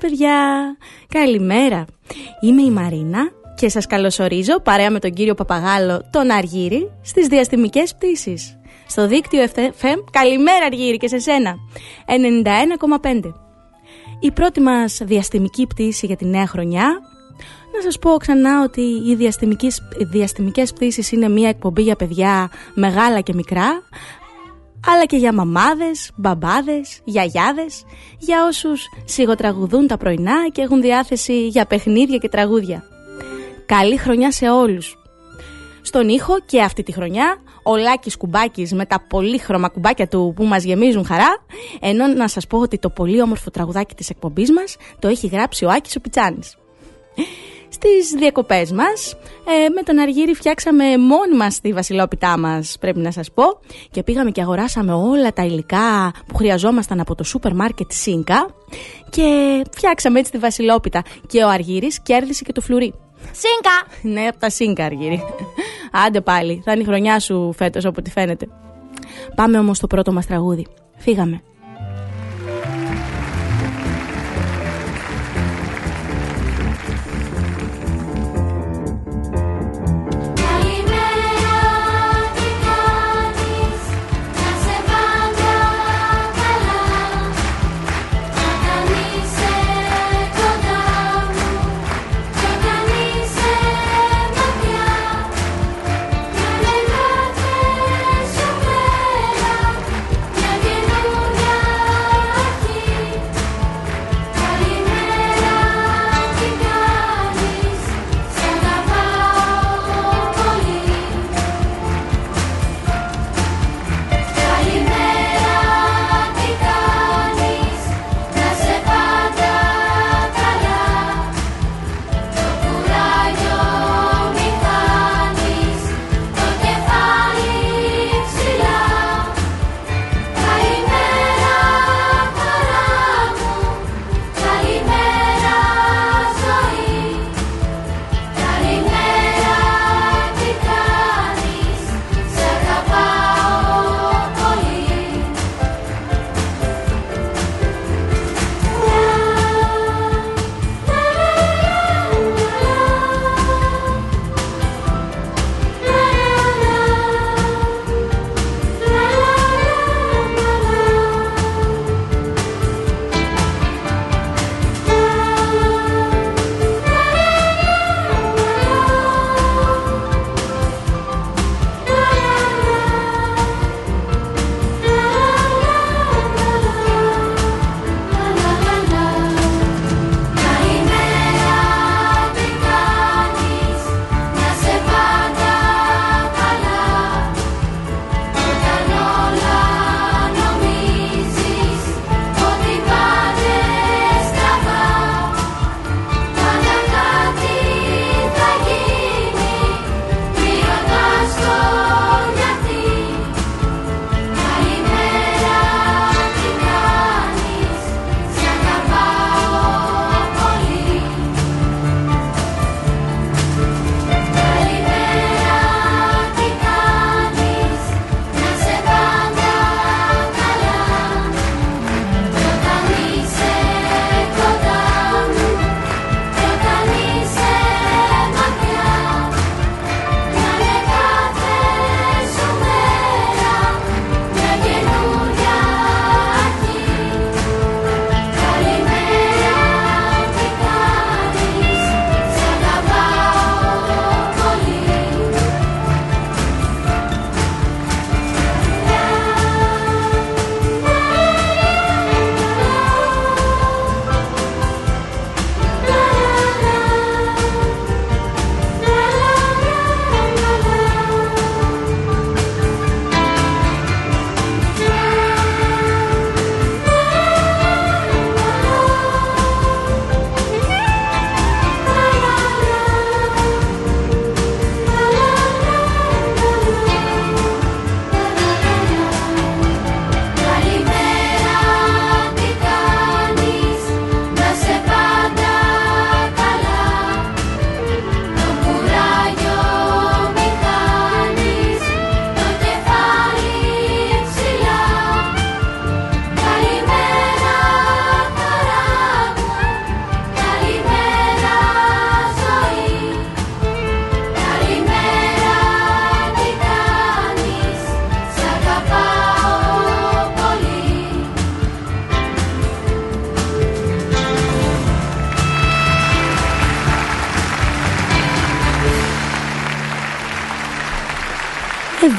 Παιδιά, καλημέρα. Είμαι η Μαρίνα και σας καλωσορίζω παρέα με τον κύριο Παπαγάλο, τον Αργύρη, στις διαστημικές πτήσεις. Στο δίκτυο FM, καλημέρα Αργύρη και σε σένα, 91,5. Η πρώτη μας διαστημική πτήση για τη νέα χρονιά. Να σας πω ξανά ότι οι διαστημικές, οι διαστημικές πτήσεις είναι μια εκπομπή για παιδιά μεγάλα και μικρά αλλά και για μαμάδες, μπαμπάδες, γιαγιάδες, για όσους σιγοτραγουδούν τα πρωινά και έχουν διάθεση για παιχνίδια και τραγούδια. Καλή χρονιά σε όλους. Στον ήχο και αυτή τη χρονιά, ο Λάκης Κουμπάκης με τα πολύχρωμα κουμπάκια του που μας γεμίζουν χαρά, ενώ να σας πω ότι το πολύ όμορφο τραγουδάκι της εκπομπής μας το έχει γράψει ο Άκης ο Πιτσάνης. Στις διακοπές μας ε, με τον Αργύρι φτιάξαμε μόνοι μας τη βασιλόπιτά μας πρέπει να σας πω και πήγαμε και αγοράσαμε όλα τα υλικά που χρειαζόμασταν από το σούπερ μάρκετ Σίνκα και φτιάξαμε έτσι τη βασιλόπιτα και ο Αργύρης κέρδισε και το φλουρί. Σίνκα! Ναι, από τα Σίνκα Αργύρι. Άντε πάλι, θα είναι η χρονιά σου φέτος από ό,τι φαίνεται. Πάμε όμως στο πρώτο μας τραγούδι. Φύγαμε.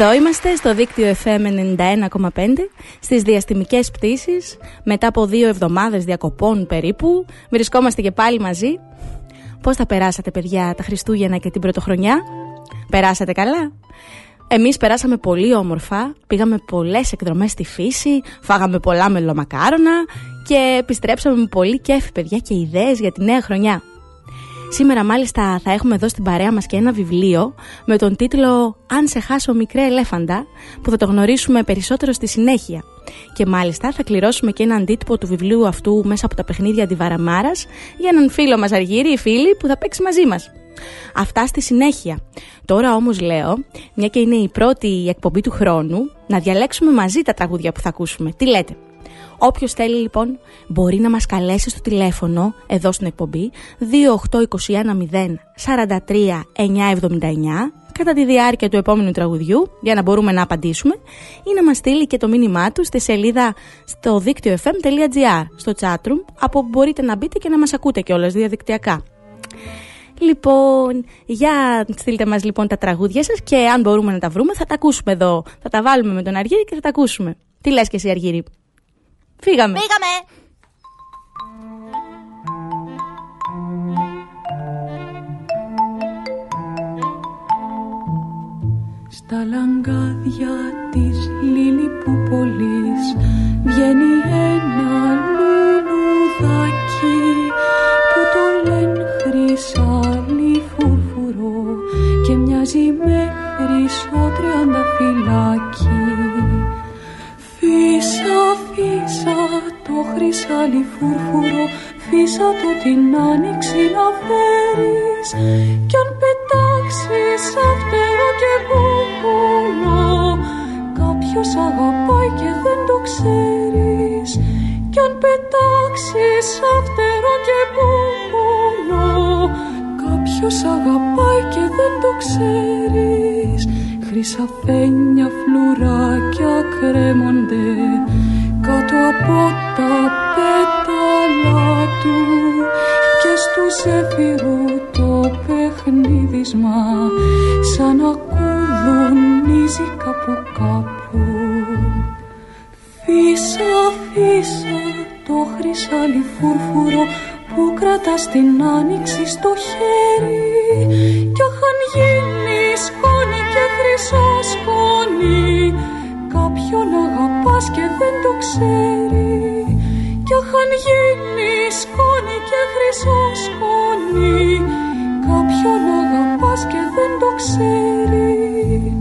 Εδώ είμαστε στο δίκτυο FM 91,5 στις διαστημικές πτήσεις μετά από δύο εβδομάδες διακοπών περίπου βρισκόμαστε και πάλι μαζί Πώς θα περάσατε παιδιά τα Χριστούγεννα και την Πρωτοχρονιά; Περάσατε καλά; Εμείς περάσαμε πολύ όμορφα, πήγαμε πολλές εκδρομές στη φύση, φάγαμε πολλά μελομακάρονα και επιστρέψαμε με πολύ κέφι παιδιά και ιδέες για τη νέα χρονιά. Σήμερα μάλιστα θα έχουμε εδώ στην παρέα μας και ένα βιβλίο με τον τίτλο «Αν σε χάσω μικρέ ελέφαντα» που θα το γνωρίσουμε περισσότερο στη συνέχεια. Και μάλιστα θα κληρώσουμε και ένα αντίτυπο του βιβλίου αυτού μέσα από τα παιχνίδια Αντιβαραμάρας για έναν φίλο μας Αργύρι ή φίλη που θα παίξει μαζί μας. Αυτά στη συνέχεια. Τώρα όμως λέω, μια και είναι η πρώτη εκπομπή του χρόνου, να διαλέξουμε μαζί τα τραγούδια που θα ακούσουμε. Τι λέτε; Όποιος θέλει λοιπόν μπορεί να μας καλέσει στο τηλέφωνο εδώ στην εκπομπή 28210 43 979 κατά τη διάρκεια του επόμενου τραγουδιού για να μπορούμε να απαντήσουμε ή να μας στείλει και το μήνυμά του στη σελίδα στο δίκτυο fm.gr στο chatroom από όπου μπορείτε να μπείτε και να μας ακούτε κιόλας διαδικτυακά. Λοιπόν, για στείλτε μας λοιπόν τα τραγούδια σας και αν μπορούμε να τα βρούμε θα τα ακούσουμε εδώ. Θα τα βάλουμε με τον Αργύρι και θα τα ακούσουμε. Τι λες και εσύ Αργύρι; Φύγαμε. Πήγαμε! Στα λαγκάδια της Λιλιπούπολης βγαίνει ένα λουλουδάκι που το λένε χρυσάλι φουρφουρό και μοιάζει με χρυσό τριανταφυλάκι. Φύσα, φύσα το χρυσάλι φουρφουρό Φύσα το την άνοιξη να φέρεις. Κι αν πετάξεις αυτερό και μπουμπουλό Κάποιος αγαπάει και δεν το ξέρεις. Κι αν πετάξεις αυτερό και μπουμπουλό Κάποιος αγαπάει και δεν το ξέρεις. Χρυσαφένια φλουράκια κρέμονται κάτω από τα πέταλα του και στους ζέφυρου το παιχνίδισμα. Σαν να κουδουνίζει κάπου κάπου. Φύσα, φύσα το χρυσάλι φουρφουρό που κρατά την άνοιξη στο χέρι. Κι αχαν γίνει σκόνη και χρυσό αγαπάς και δεν το ξέρει. Κι αχαν γίνει σκόνη και χρυσό σκόνη κάποιον αγαπάς και δεν το ξέρει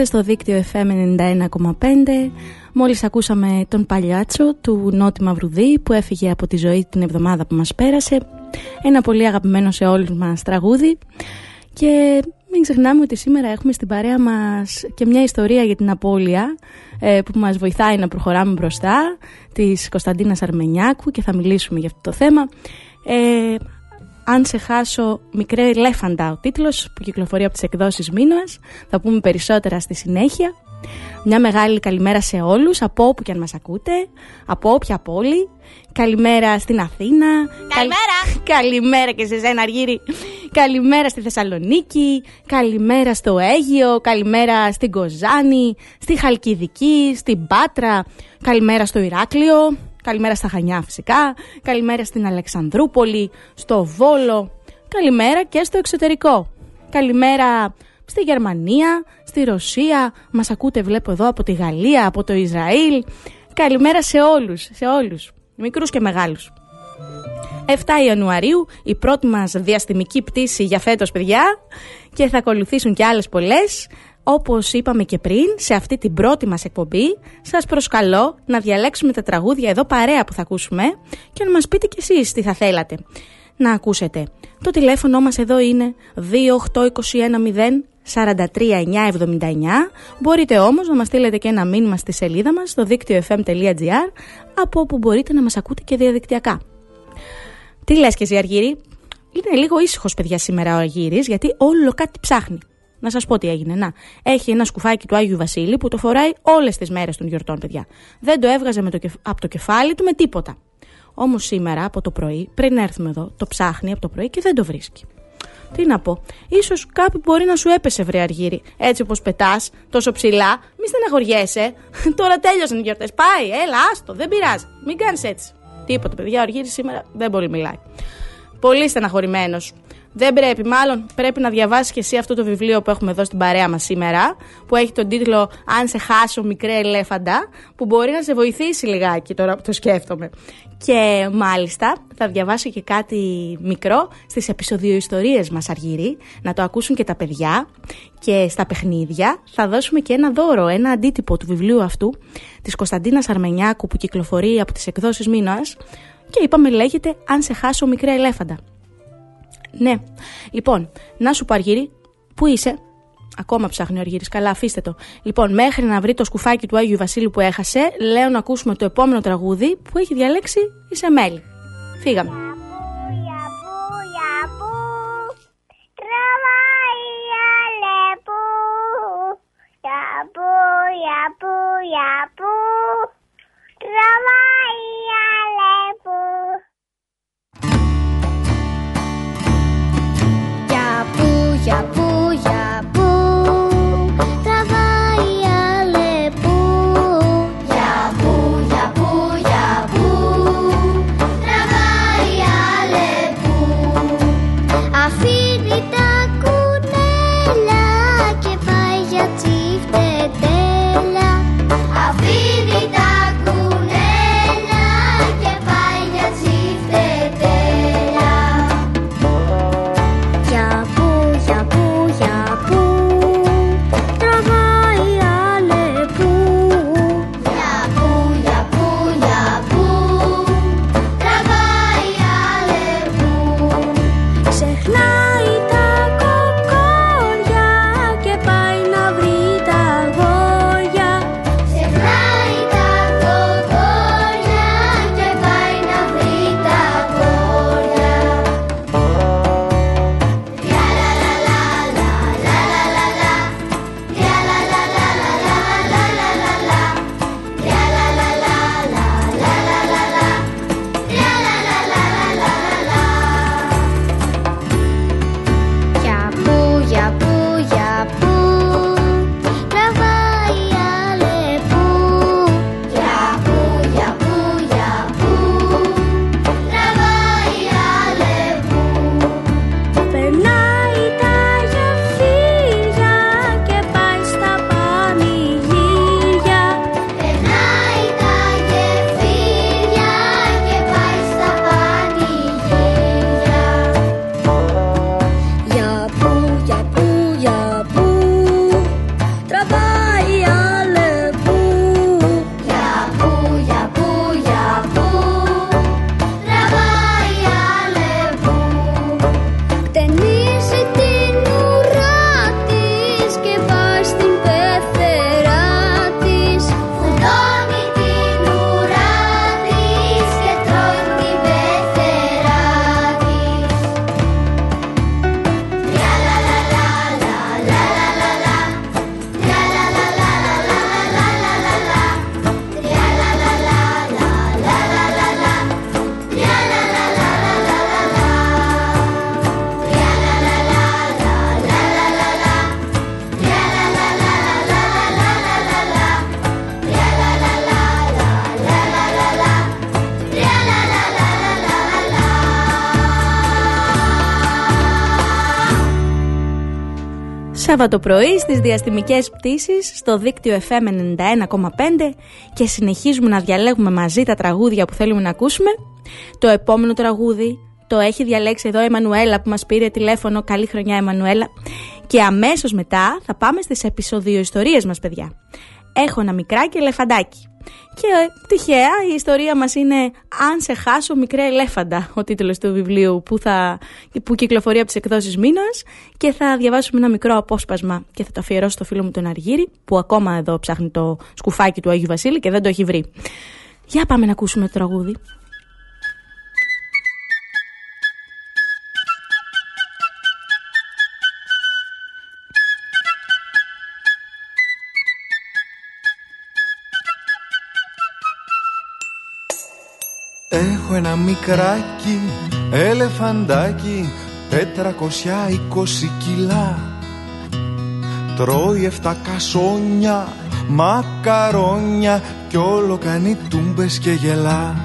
Εδώ είμαστε στο δίκτυο FM 91,5. Μόλις ακούσαμε τον Παλιάτσο του Νότι Μαυρουδή που έφυγε από τη ζωή την εβδομάδα που μας πέρασε. Ένα πολύ αγαπημένο σε όλους μας τραγούδι. Και μην ξεχνάμε ότι σήμερα έχουμε στην παρέα μας και μια ιστορία για την απώλεια ε, που μας βοηθάει να προχωράμε μπροστά της Κωνσταντίνας Αρμενιάκου και θα μιλήσουμε για αυτό το θέμα. Ε, αν σε χάσω μικρέ ελέφαντα ο τίτλος που κυκλοφορεί από τις εκδόσεις Μήνωας. Θα πούμε περισσότερα στη συνέχεια. Μια μεγάλη καλημέρα σε όλους, από όπου και αν μας ακούτε, από όποια πόλη. Καλημέρα στην Αθήνα. Καλημέρα. καλημέρα και σε σένα Αργύρι. Καλημέρα στη Θεσσαλονίκη. Καλημέρα στο Αίγιο. Καλημέρα στην Κοζάνη. Στη Χαλκιδική. Στην Πάτρα. Καλημέρα στο Ηράκλειο. Καλημέρα στα Χανιά φυσικά. Καλημέρα στην Αλεξανδρούπολη, στο Βόλο. Καλημέρα και στο εξωτερικό. Καλημέρα στη Γερμανία, στη Ρωσία. Μας ακούτε βλέπω εδώ από τη Γαλλία, από το Ισραήλ. Καλημέρα σε όλους, σε όλους, μικρούς και μεγάλους. 7 Ιανουαρίου η πρώτη μας διαστημική πτήση για φέτος παιδιά και θα ακολουθήσουν και άλλες πολλές. Όπως είπαμε και πριν, σε αυτή την πρώτη μας εκπομπή, σας προσκαλώ να διαλέξουμε τα τραγούδια εδώ παρέα που θα ακούσουμε και να μας πείτε κι εσείς τι θα θέλατε να ακούσετε. Το τηλέφωνο μας εδώ είναι 28210 Μπορείτε όμως να μας στείλετε και ένα μήνυμα στη σελίδα μας στο δίκτυο fm.gr από όπου μπορείτε να μας ακούτε και διαδικτυακά. Τι λες και εσύ Αργύρι; Είναι λίγο ήσυχος παιδιά σήμερα ο Αργύρης γιατί όλο κάτι ψάχνει. Να σας πω τι έγινε. Να, έχει ένα σκουφάκι του Άγιου Βασίλη που το φοράει όλες τις μέρες των γιορτών, παιδιά. Δεν το έβγαζε με το από το κεφάλι του με τίποτα. Όμως σήμερα από το πρωί, πριν έρθουμε εδώ, το ψάχνει από το πρωί και δεν το βρίσκει. Τι να πω, ίσως κάπου μπορεί να σου έπεσε βρε αργύρι. Έτσι όπως πετάς, τόσο ψηλά, μη στεναχωριέσαι. Τώρα τέλειωσαν οι γιορτές. Πάει, έλα, άστο, δεν πειράζει. Μην κάνεις έτσι. Τίποτα, παιδιά, ο Αργύρι σήμερα δεν πολύ μιλάει. Πολύ στεναχωρημένος. Δεν πρέπει, μάλλον πρέπει να διαβάσεις και εσύ αυτό το βιβλίο που έχουμε εδώ στην παρέα μας σήμερα, που έχει τον τίτλο Αν σε χάσω, μικρέ ελέφαντα, που μπορεί να σε βοηθήσει λιγάκι τώρα που το σκέφτομαι. Και μάλιστα θα διαβάσω και κάτι μικρό στις επεισοδιοϊστορίες μας Αργύρι, να το ακούσουν και τα παιδιά και στα παιχνίδια θα δώσουμε και ένα δώρο, ένα αντίτυπο του βιβλίου αυτού της Κωνσταντίνας Αρμενιάκου που κυκλοφορεί από τις εκδόσεις Μήνας και είπαμε λέγεται Αν σε χάσω μικρά ελέφαντα. Ναι. Λοιπόν, να σου πω Αργύρι, πού είσαι; Ακόμα ψάχνει ο Αργύρης, καλά αφήστε το. Λοιπόν, μέχρι να βρει το σκουφάκι του Άγιου Βασίλου που έχασε, λέω να ακούσουμε το επόμενο τραγούδι που έχει διαλέξει η Σεμέλη. Φύγαμε. Για πού, για πού, Σάββατο πρωί στις διαστημικές πτήσεις στο δίκτυο FM 91,5 και συνεχίζουμε να διαλέγουμε μαζί τα τραγούδια που θέλουμε να ακούσουμε. Το επόμενο τραγούδι το έχει διαλέξει εδώ η Εμμανουέλα που μας πήρε τηλέφωνο. Καλή χρονιά Εμμανουέλα. Και αμέσως μετά θα πάμε στις επεισόδιο ιστορίες μας παιδιά. Έχω ένα μικράκι ελεφαντάκι. Και ε, τυχαία η ιστορία μας είναι «Αν σε χάσω μικρέ ελέφαντα» ο τίτλος του βιβλίου που, θα, που κυκλοφορεί από τις εκδόσεις Μήνας και θα διαβάσουμε ένα μικρό απόσπασμα και θα το αφιερώσω στο φίλο μου τον Αργύρι που ακόμα εδώ ψάχνει το σκουφάκι του Αγίου Βασίλη και δεν το έχει βρει. Για πάμε να ακούσουμε το τραγούδι. Έχω ένα μικράκι ελεφαντάκι τετρακοσιά είκοσι κιλά. Τρώει εφτά κασόνια, μακαρόνια κι όλο κάνει τούμπες και γελά.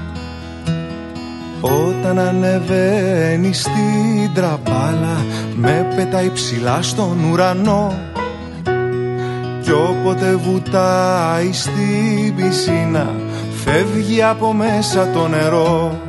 Όταν ανεβαίνει στην τραπάλα με πετάει ψηλά στον ουρανό. Κι όποτε βουτάει στην πισίνα φεύγει από μέσα το νερό.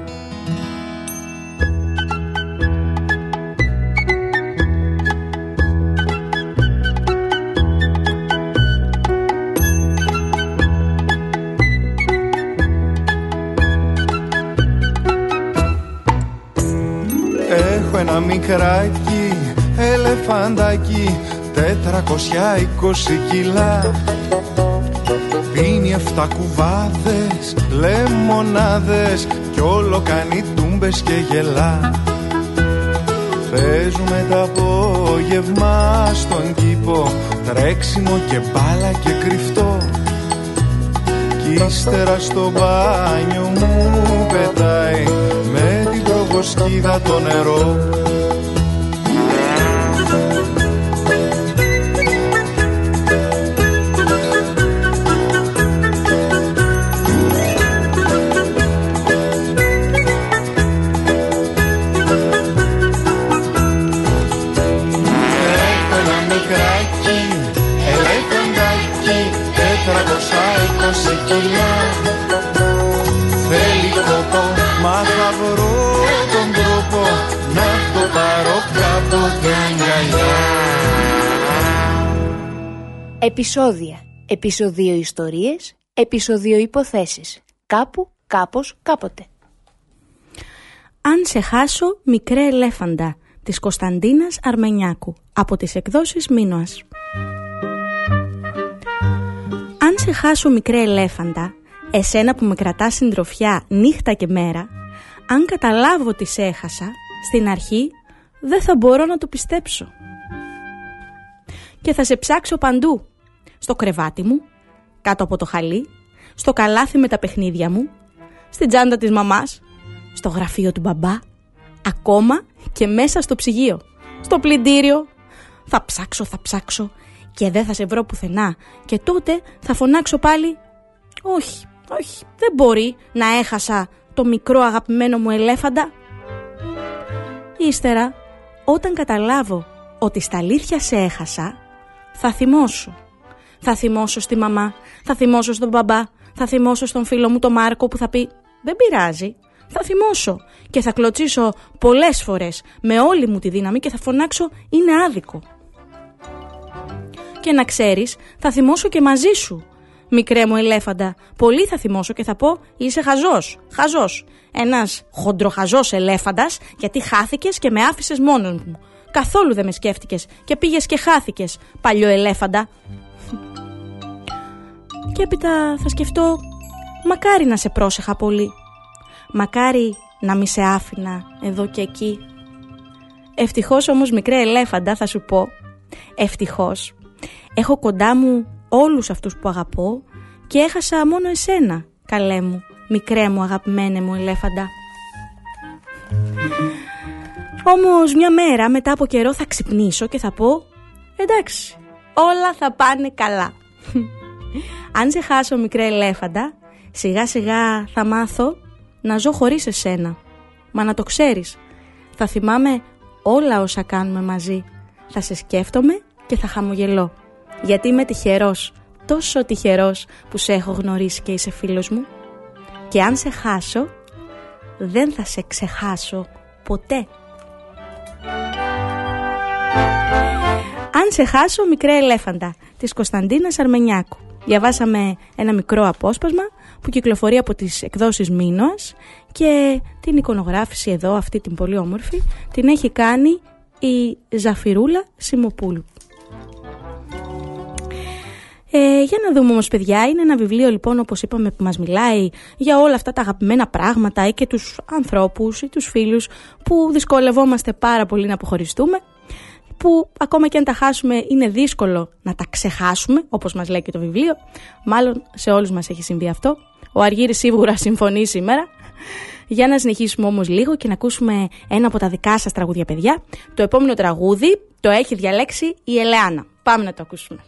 Έχω ένα μικράκι ελεφαντάκι τετρακοσιά είκοσι κιλά Πίνει εφτά κουβάδες, λεμονάδες Κι όλο κάνει τούμπες και γελά. Παίζουμε τα απόγευμα στον κήπο Τρέξιμο και μπάλα και κρυφτό. Κι ύστερα στο μπάνιο μου πετάει Με την προβοσκίδα το νερό Επισόδια. Επισοδίο ιστορίες. Επισοδίο υποθέσεις. Κάπου, κάπως, κάποτε. «Αν σε χάσω μικρέ ελέφαντα» της Κωνσταντίνας Αρμενιάκου από τις εκδόσεις Μίνωας. Αν σε χάσω μικρέ ελέφαντα, εσένα που με κρατάς συντροφιά νύχτα και μέρα, αν καταλάβω ότι σε έχασα, στην αρχή δεν θα μπορώ να το πιστέψω. Και θα σε ψάξω παντού, στο κρεβάτι μου, κάτω από το χαλί, στο καλάθι με τα παιχνίδια μου, στην τσάντα της μαμάς, στο γραφείο του μπαμπά, ακόμα και μέσα στο ψυγείο, στο πλυντήριο. Θα ψάξω, θα ψάξω και δεν θα σε βρω πουθενά και τότε θα φωνάξω πάλι «Όχι, όχι, δεν μπορεί να έχασα το μικρό αγαπημένο μου ελέφαντα». Ύστερα, όταν καταλάβω ότι στα αλήθεια σε έχασα, θα θυμώσω. Θα θυμώσω στη μαμά, θα θυμώσω στον μπαμπά, θα θυμώσω στον φίλο μου τον Μάρκο που θα πει «Δεν πειράζει, θα θυμώσω και θα κλωτσίσω πολλές φορές με όλη μου τη δύναμη και θα φωνάξω «Είναι άδικο». Και να ξέρεις, θα θυμώσω και μαζί σου. Μικρέ μου ελέφαντα, πολύ θα θυμώσω και θα πω «Είσαι χαζός, χαζός». Ένας χοντροχαζός ελέφαντας γιατί χάθηκες και με άφησες μόνος μου. Καθόλου δεν με σκέφτηκες και πήγες και χάθηκες, παλιό ελέφαντα. Και έπειτα θα σκεφτώ, μακάρι να σε πρόσεχα πολύ. Μακάρι να μη σε άφηνα εδώ και εκεί. Ευτυχώς όμως μικρέ ελέφαντα θα σου πω, ευτυχώς, έχω κοντά μου όλους αυτούς που αγαπώ και έχασα μόνο εσένα, καλέ μου, μικρέ μου αγαπημένε μου ελέφαντα. Όμως μια μέρα μετά από καιρό θα ξυπνήσω και θα πω «Εντάξει, όλα θα πάνε καλά». Αν σε χάσω μικρέ ελέφαντα, σιγά σιγά θα μάθω να ζω χωρίς εσένα. Μα να το ξέρεις, θα θυμάμαι όλα όσα κάνουμε μαζί. Θα σε σκέφτομαι και θα χαμογελώ. Γιατί είμαι τυχερός, τόσο τυχερός που σε έχω γνωρίσει και είσαι φίλος μου. Και αν σε χάσω, δεν θα σε ξεχάσω ποτέ. Αν σε χάσω, μικρέ ελέφαντα, της Κωνσταντίνας Αρμενιάκου. Διαβάσαμε ένα μικρό απόσπασμα που κυκλοφορεί από τις εκδόσεις Μήνος και την εικονογράφηση εδώ, αυτή την πολύ όμορφη, την έχει κάνει η Ζαφυρούλα Σιμοπούλου. Ε, για να δούμε όμως παιδιά, είναι ένα βιβλίο λοιπόν όπως είπαμε που μας μιλάει για όλα αυτά τα αγαπημένα πράγματα ή και τους ανθρώπους ή τους φίλους που δυσκολευόμαστε πάρα πολύ να αποχωριστούμε που ακόμα και αν τα χάσουμε είναι δύσκολο να τα ξεχάσουμε όπως μας λέει και το βιβλίο. Μάλλον σε όλους μας έχει συμβεί αυτό. Ο Αργύρης σίγουρα συμφωνεί σήμερα. Για να συνεχίσουμε όμως λίγο και να ακούσουμε ένα από τα δικά σας τραγούδια παιδιά. Το επόμενο τραγούδι το έχει διαλέξει η Ελεάνα. Πάμε να το ακούσουμε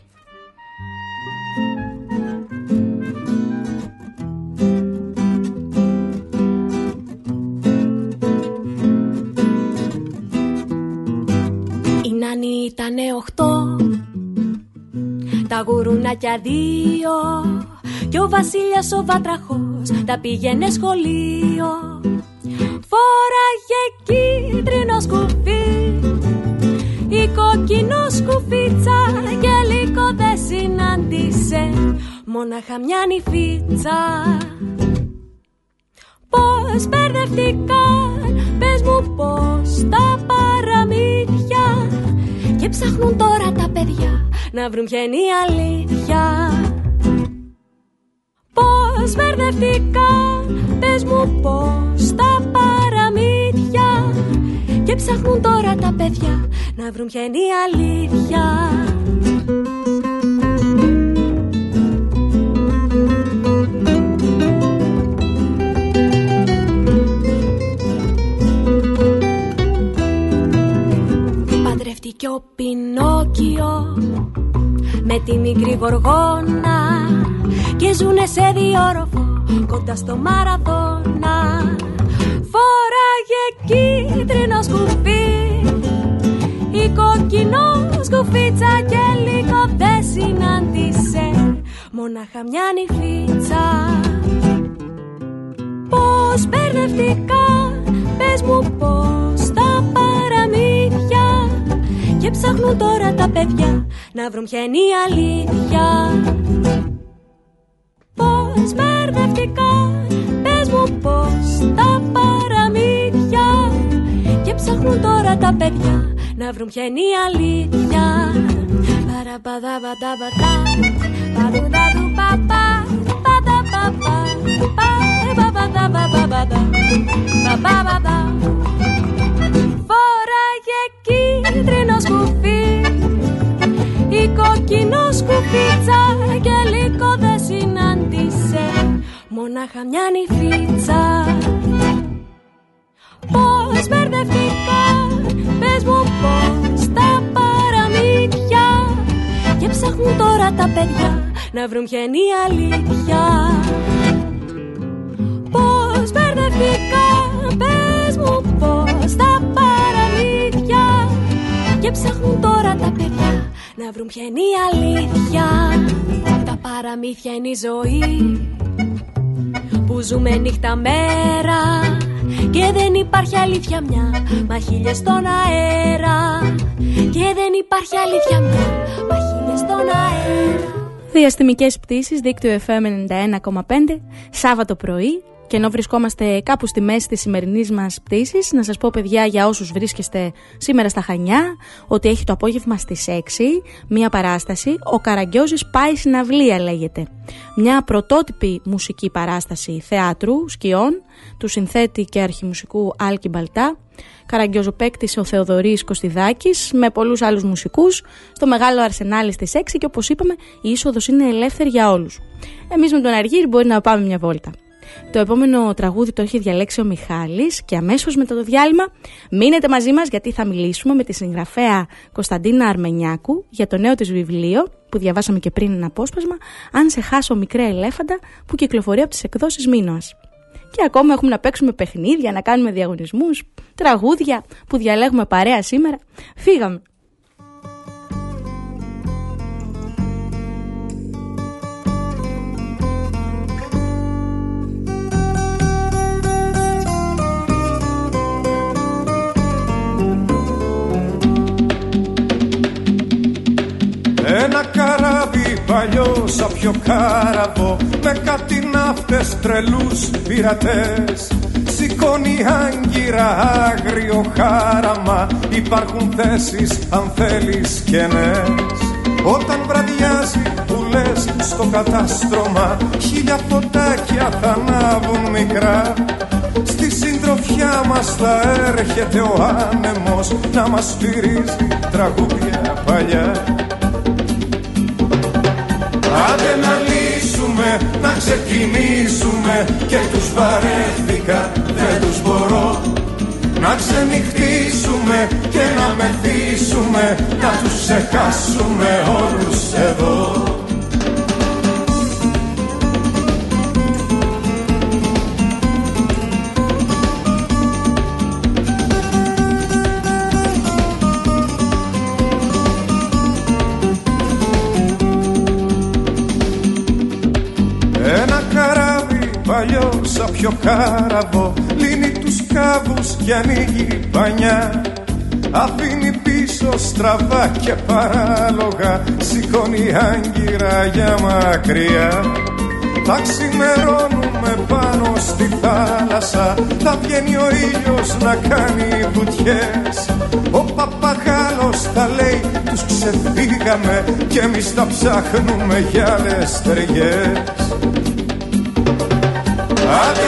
Νάνη ήτανε οχτώ. Τα γουρουνάκια δύο Κι ο Βασίλιας ο Βατραχός Τα πήγαινε σχολείο. Φόραγε κίτρινο σκουφί. Η κόκκινο σκουφίτσα Και λίγο δεν συνάντησε. Μόναχα μια νυφίτσα Πώς μπερδευτήκαν Πες μου πώς τα παραμύθια Και ψάχνουν τώρα τα παιδιά Να βρουν ποια είναι η αλήθεια. Πώς μπερδευτήκαν Πες μου πώς τα παραμύθια. Και ψάχνουν τώρα τα παιδιά Να βρουν ποια είναι η αλήθεια και ο Πινόκιο με τη μικρή γοργόνα και ζουνε σε διόροφο κοντά στο Μαραδόνα. Φοράγε κίτρινο σκουφί η κόκκινο σκουφίτσα και λίγο δεν συνάντησε μόναχα μια νυφίτσα. Πώς μπερδευτικά πες μου πώς τα παραμύθια και ψάχνουν τώρα τα παιδιά να βρουν ποια είναι η αλήθεια. Πώς μπερδευτικά πες μου πώς τα παραμύθια. Και ψάχνουν τώρα τα παιδιά να βρουν ποια είναι η αλήθεια. Παραπαδαβανταβατά Παρουδαδου παπά Παδαπαπά Παπαδαβαβαβαδα Παπαδαβα Φοράγε κίτρινο σκουφί Η κόκκινο σκουφίτσα Και λίγο δεν συνάντησε. Μονάχα μια νυφίτσα. Πώς μπερδευτήκα Πες μου πώς τα παραμύθια. Και ψάχνουν τώρα τα παιδιά Να βρουν ποια είναι η αλήθεια. Πώς μπερδευτήκα Και ψάχνουν τώρα τα παιδιά Να βρουν ποια είναι η αλήθεια. Τα παραμύθια είναι η ζωή. Που ζούμε νύχτα μέρα. Και δεν υπάρχει αλήθεια μια μα χίλιες στον αέρα. Και δεν υπάρχει αλήθεια μια μα χίλιες στον αέρα. Διαστημικές πτήσεις, δίκτυο FM 91,5, Σάββατο πρωί, και ενώ βρισκόμαστε κάπου στη μέση της σημερινής μας πτήσης, να σας πω παιδιά για όσους βρίσκεστε σήμερα στα Χανιά, ότι έχει το απόγευμα στις 6 μία παράσταση, ο Καραγκιόζης πάει συναυλία λέγεται. Μια πρωτότυπη μουσική παράσταση θεάτρου, σκιών, του συνθέτη και αρχιμουσικού Άλκη Μπαλτά, Καραγκιόζο ο Θεοδωρής Κωστιδάκης με πολλούς άλλους μουσικούς στο μεγάλο αρσενάλι στις 6 και όπως είπαμε η είσοδος είναι ελεύθερη για όλους. Εμείς με τον Αργύρι μπορεί να πάμε μια βόλτα. Το επόμενο τραγούδι το έχει διαλέξει ο Μιχάλης και αμέσως μετά το διάλειμμα μείνετε μαζί μας γιατί θα μιλήσουμε με τη συγγραφέα Κωνσταντίνα Αρμενιάκου για το νέο της βιβλίο που διαβάσαμε και πριν ένα απόσπασμα «Αν σε χάσω μικρέ ελέφαντα» που κυκλοφορεί από τις εκδόσεις Μήνωας. Και ακόμα έχουμε να παίξουμε παιχνίδια, να κάνουμε διαγωνισμούς, τραγούδια που διαλέγουμε παρέα σήμερα. Φύγαμε. Σαν πιο κάραβο με κάτι ναύτες τρελούς πειρατές. Σηκώνει άγκυρα άγριο χάραμα υπάρχουν θέσεις αν θέλεις κενές όταν βραδιάζει που λες στο κατάστρωμα Χίλια φωτάκια θα ανάβουν μικρά. Στη συντροφιά μας θα έρχεται ο άνεμος Να μας φυρίζει τραγούδια παλιά Άντε να λύσουμε, να ξεκινήσουμε. Και τους βαρέθηκα, δεν τους μπορώ. Να ξενυχτήσουμε και να μεθύσουμε. Να τους ξεχάσουμε όλους εδώ παλιό σαν πιο κάραβο κάβους και ανοίγει πανιά Αφήνει πίσω στραβά και παράλογα Σηκώνει άγκυρα για μακριά. Θα ξημερώνουμε πάνω στη θάλασσα Θα βγαίνει ο ήλιος να κάνει βουτιές. Ο παπαγάλος θα λέει τους ξεφύγαμε Και εμείς τα ψάχνουμε για άλλες ταιριές Άντε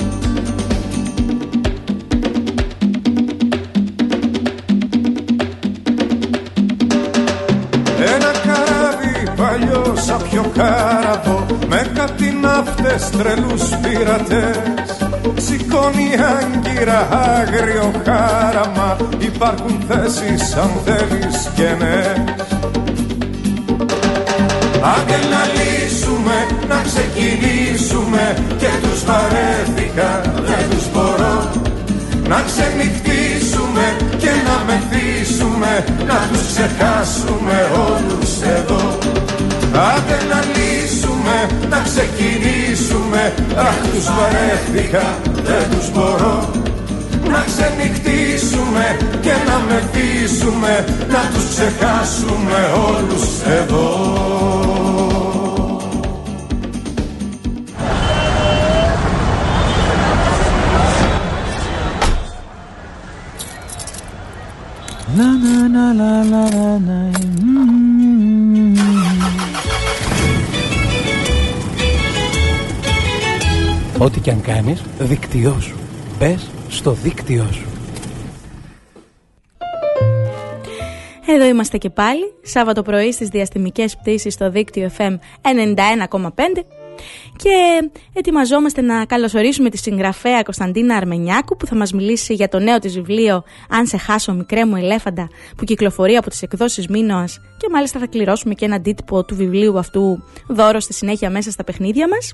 κάραβο με κάτι ναύτες τρελούς πειρατές. Σηκώνει άγκυρα άγριο χάραμα υπάρχουν θέσεις αν θέλεις και ναι. Άντε να λύσουμε, να ξεκινήσουμε και τους βαρέθηκα, δεν τους μπορώ. Να ξενυχτήσουμε και να μεθύσουμε να τους ξεχάσουμε όλους εδώ Άντε να λύσουμε, να ξεκινήσουμε. Αχ τους βαρέθηκα, δεν τους μπορώ. Να ξενυχτήσουμε και να μεθύσουμε Να τους ξεχάσουμε όλους εδώ. La la la la la Ό,τι και αν κάνεις, δίκτυό σου. Μπες στο δίκτυό σου. Εδώ είμαστε και πάλι, Σάββατο πρωί στις διαστημικές πτήσεις στο δίκτυο FM 91,5 και ετοιμαζόμαστε να καλωσορίσουμε τη συγγραφέα Κωνσταντίνα Αρμενιάκου που θα μας μιλήσει για το νέο της βιβλίο «Αν σε χάσω μικρέ μου ελέφαντα» που κυκλοφορεί από τις εκδόσεις Μίνωας και μάλιστα θα κληρώσουμε και ένα αντίτυπο του βιβλίου αυτού δώρο στη συνέχεια μέσα στα παιχνίδια μας.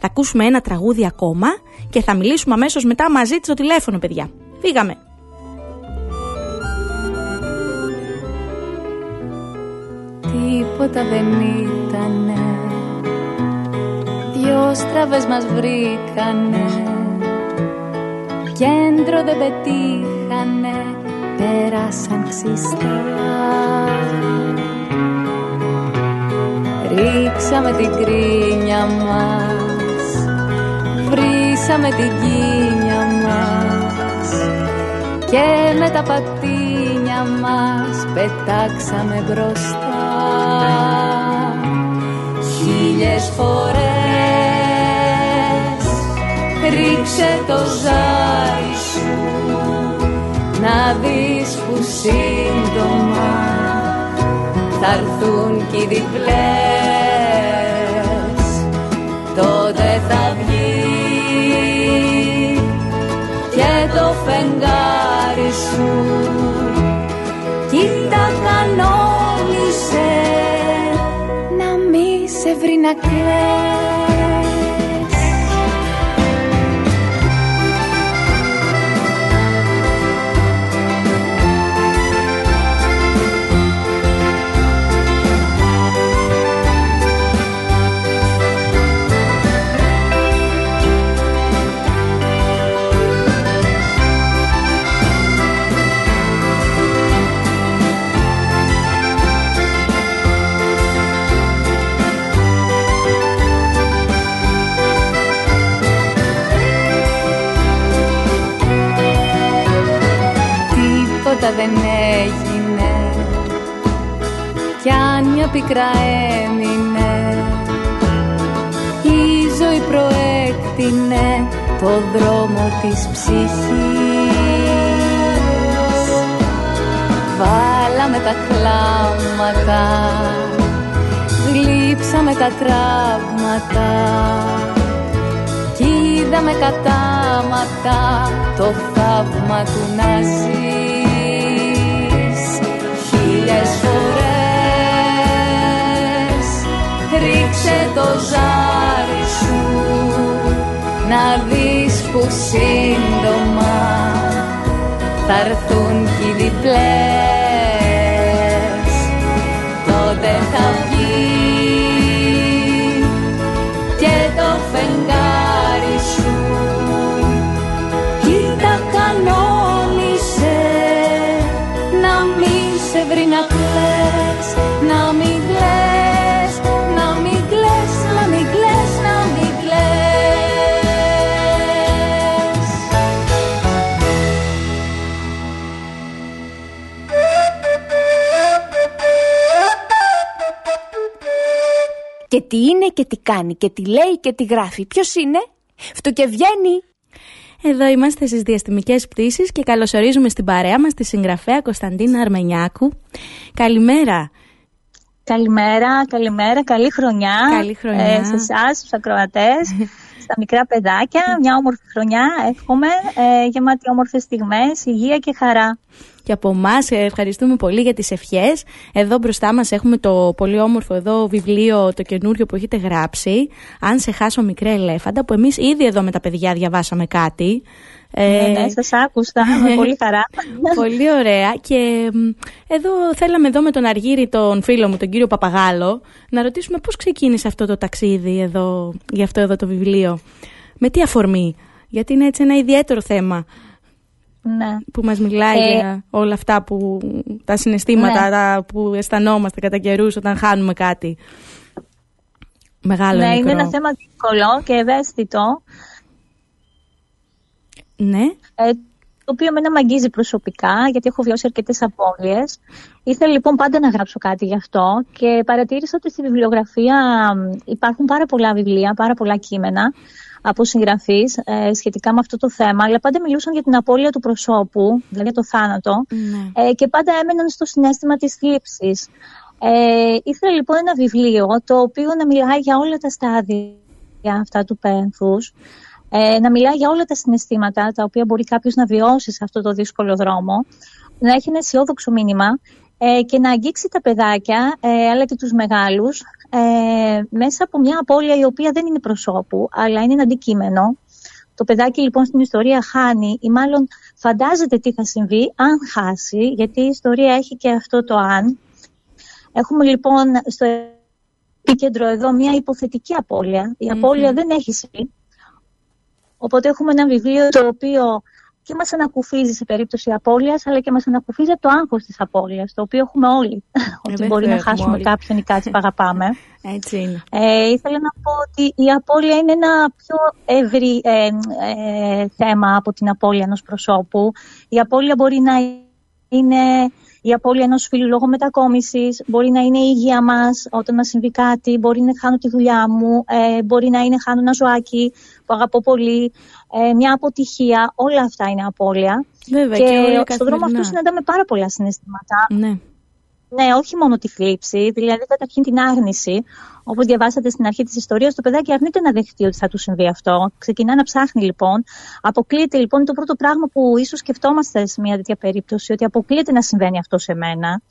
Θα ακούσουμε ένα τραγούδι ακόμα και θα μιλήσουμε αμέσως μετά μαζί της στο τηλέφωνο παιδιά. Φύγαμε! Τίποτα δεν ήτανε δυο στραβές μας βρήκανε. Κέντρο δεν πετύχανε, πέρασαν ξυστά Ρίξαμε την κρίνια μας, βρήσαμε την κίνια μας. Και με τα πατίνια μας πετάξαμε μπροστά. Χίλιες φορές ρίξε το ζάρι σου να δεις που σύντομα θα έρθουν κι οι διπλές. Τότε θα βγει και το φεγγάρι σου. Κοίτα κανόνισε να μη σε σε βρει να κλαις πικρά έμεινε. Η ζωή προέκτηνε το δρόμο της ψυχής. Βάλαμε τα κλάματα Γλύψαμε τα τραύματα Κι είδαμε κατάματα Το θαύμα του να ζεις. Χίλιες φορές Ρίξε το ζάρι σου Να δεις που σύντομα Θα έρθουν κι οι διπλές είναι και τι κάνει και τι λέει και τι γράφει. Ποιος είναι; Φτουκεβγαίνει. Εδώ είμαστε στις διαστημικές πτήσεις και καλωσορίζουμε στην παρέα μας τη συγγραφέα Κωνσταντίνα Αρμενιάκου. Καλημέρα. Καλημέρα, καλημέρα, καλή χρονιά. Καλή χρονιά. Ε, σε εσάς, στους ακροατές, στα μικρά παιδάκια. Μια όμορφη χρονιά, εύχομαι. Ε, γεμάτη όμορφες στιγμές, υγεία και χαρά. Και από εμάς ευχαριστούμε πολύ για τις ευχές. Εδώ μπροστά μας έχουμε το πολύ όμορφο εδώ βιβλίο, το καινούριο που έχετε γράψει. Αν σε χάσω μικρέ ελέφαντα, που εμείς ήδη εδώ με τα παιδιά διαβάσαμε κάτι. ναι, ναι, σας άκουσα. με πολύ χαρά. Πολύ ωραία. Και μ, εδώ θέλαμε εδώ με τον Αργύρι, τον φίλο μου, τον κύριο Παπαγάλο, να ρωτήσουμε πώς ξεκίνησε αυτό το ταξίδι εδώ, για αυτό εδώ το βιβλίο. Με τι αφορμή; Γιατί είναι έτσι ένα ιδιαίτερο θέμα ναι. που μας μιλάει Ε, για όλα αυτά που τα συναισθήματα Ναι. τα που αισθανόμαστε κατά καιρούς όταν χάνουμε κάτι. Μεγάλο ναι, ή είναι μικρό. ένα θέμα δύσκολο και ευαίσθητο, Ναι. ε, το οποίο με με αγγίζει προσωπικά, γιατί έχω βιώσει αρκετές απώλειες. Ήθελα λοιπόν πάντα να γράψω κάτι γι' αυτό και παρατήρησα ότι στη βιβλιογραφία μ, υπάρχουν πάρα πολλά βιβλία, πάρα πολλά κείμενα από συγγραφείς ε, σχετικά με αυτό το θέμα, αλλά πάντα μιλούσαν για την απώλεια του προσώπου, δηλαδή για το θάνατο, ναι. ε, και πάντα έμεναν στο συνέστημα της θλίψης. Ε, ήθελα λοιπόν ένα βιβλίο το οποίο να μιλάει για όλα τα στάδια αυτά του πένθους, ε, να μιλάει για όλα τα συναισθήματα τα οποία μπορεί κάποιος να βιώσει σε αυτό το δύσκολο δρόμο, να έχει ένα αισιόδοξο μήνυμα ε, και να αγγίξει τα παιδάκια ε, αλλά και τους μεγάλους ε, μέσα από μια απώλεια η οποία δεν είναι προσώπου αλλά είναι ένα αντικείμενο. Το παιδάκι λοιπόν στην ιστορία χάνει ή μάλλον φαντάζεται τι θα συμβεί αν χάσει γιατί η ιστορία έχει και αυτό το αν. Έχουμε λοιπόν στο επίκεντρο εδώ μια υποθετική απώλεια. Η απώλεια δεν έχει συμβεί. Οπότε έχουμε ένα βιβλίο το οποίο και μας ανακουφίζει σε περίπτωση απώλειας, αλλά και μας ανακουφίζει από το άγχος της απώλειας, το οποίο έχουμε όλοι, ότι βέβαια μπορεί να έχουμε χάσουμε όλοι. κάποιον ή κάτι που αγαπάμε. Έτσι είναι. Ε, ήθελα να πω ότι η απώλεια είναι ένα πιο ευρύ ε, ε, θέμα από την απώλεια ενός προσώπου. Η απώλεια μπορεί να είναι η απώλεια ενός φίλου λόγω μετακόμισης, μπορεί να είναι η υγεία μας όταν μας συμβεί κάτι, μπορεί να χάνω τη δουλειά μου, ε, μπορεί να είναι χάνω ένα ζωάκι που αγαπώ πολύ, ε, μια αποτυχία, όλα αυτά είναι απώλεια. Βέβαια, και και όλα στον δρόμο καθημερινά. αυτό συναντάμε πάρα πολλά συναισθήματα. Ναι. Ναι, όχι μόνο τη θλίψη, δηλαδή καταρχήν την άγνηση. Όπως διαβάσατε στην αρχή της ιστορίας, το παιδάκι αρνείται να δεχτεί ότι θα του συμβεί αυτό. Ξεκινά να ψάχνει λοιπόν. Αποκλείεται λοιπόν το πρώτο πράγμα που ίσως σκεφτόμαστε σε μια τέτοια περίπτωση, ότι αποκλείεται να συμβαίνει αυτό σε μένα.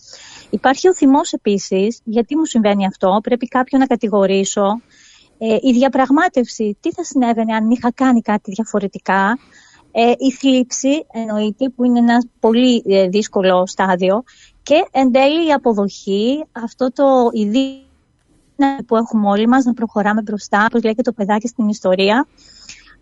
Υπάρχει ο θυμός επίσης, γιατί μου συμβαίνει αυτό, πρέπει κάποιον να κατηγορήσω. Ε, η διαπραγμάτευση, τι θα συνέβαινε αν είχα κάνει κάτι διαφορετικά. Ε, η θλίψη, εννοείται, που είναι ένα πολύ ε, δύσκολο στάδιο. Και εν τέλει η αποδοχή, αυτό το ειδή που έχουμε όλοι μας, να προχωράμε μπροστά, όπως λέει και το παιδάκι στην ιστορία.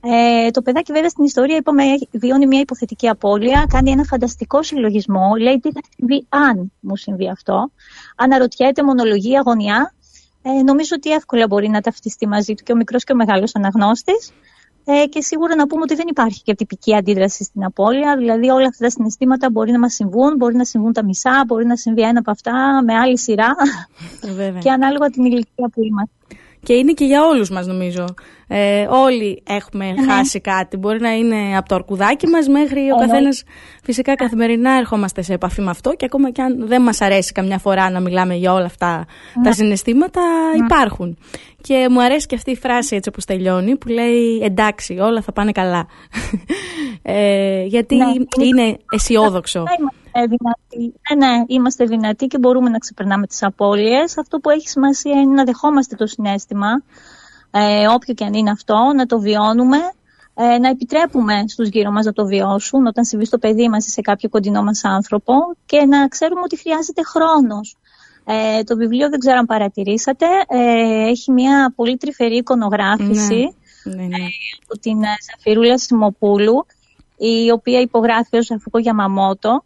Ε, το παιδάκι βέβαια στην ιστορία είπαμε βιώνει μια υποθετική απώλεια, κάνει ένα φανταστικό συλλογισμό, λέει τι θα συμβεί αν μου συμβεί αυτό. Αναρωτιέται, μονολογεί, αγωνιά. Ε, νομίζω ότι εύκολα μπορεί να ταυτιστεί μαζί του και ο μικρός και ο μεγάλος αναγνώστης. Ε, και σίγουρα να πούμε ότι δεν υπάρχει και τυπική αντίδραση στην απώλεια. Δηλαδή, όλα αυτά τα συναισθήματα μπορεί να μας συμβούν, μπορεί να συμβούν τα μισά, μπορεί να συμβεί ένα από αυτά με άλλη σειρά. Βέβαια. και ανάλογα την ηλικία που είμαστε. Και είναι και για όλους μας νομίζω. Ε, όλοι έχουμε ναι. χάσει κάτι. Μπορεί να είναι από το αρκουδάκι μας μέχρι ο καθένας φυσικά καθημερινά ερχόμαστε σε επαφή με αυτό και ακόμα και αν δεν μας αρέσει καμιά φορά να μιλάμε για όλα αυτά τα ναι. συναισθήματα ναι. υπάρχουν. Και μου αρέσει και αυτή η φράση έτσι όπως τελειώνει που λέει εντάξει όλα θα πάνε καλά. ε, γιατί είναι αισιόδοξο. Δυνατοί. Ναι, ναι, είμαστε δυνατοί και μπορούμε να ξεπερνάμε τις απώλειες. Αυτό που έχει σημασία είναι να δεχόμαστε το συνέστημα, ε, όποιο και αν είναι αυτό, να το βιώνουμε, ε, να επιτρέπουμε στους γύρω μας να το βιώσουν όταν συμβεί στο παιδί μας ή σε κάποιο κοντινό μας άνθρωπο και να ξέρουμε ότι χρειάζεται χρόνος. Ε, το βιβλίο δεν ξέρω αν παρατηρήσατε, ε, έχει μια πολύ τρυφερή εικονογράφηση ναι, ναι, ναι. Ε, από την Ζαφυρούλα Σιμοπούλου η οποία υπογράφει ως Αφούκο Γιαμαμότο